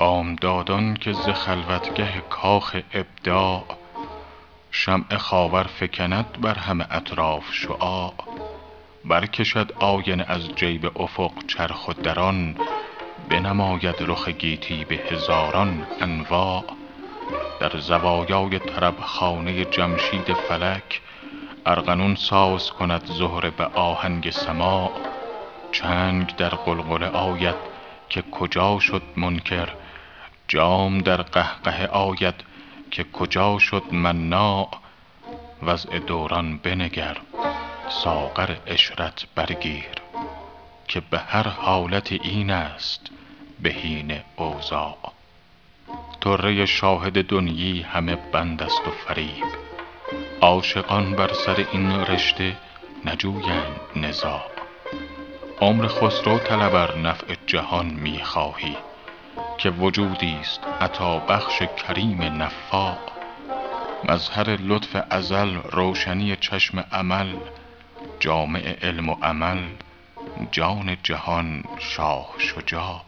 بامدادان که ز خلوتگه کاخ ابداع شمع خاور فکند بر همه اطراف شعاع. برکشد آینه از جیب افق چرخ و دران بنماید رخ گیتی به هزاران انواع. در زوایای طرب خانه جمشید فلک ارغنون ساز کند زهره به آهنگ سماع. چنگ در غلغله آید که کجا شد منکر؟ جام در قهقهه آید که کجا شد مناع وضع دوران بنگر ساغر عشرت برگیر که به هر حالت این است بهینه اوضاع. طره شاهد دنیی همه بند است و فریب عاشقان بر سر این رشته نجویند نزاع. عمر خسرو طلب ار نفع جهان می خواهی که وجودیست عطابخش کریم نفاع مظهر لطف ازل روشنی چشم امل جامع علم و عمل جان جهان شاه شجاع.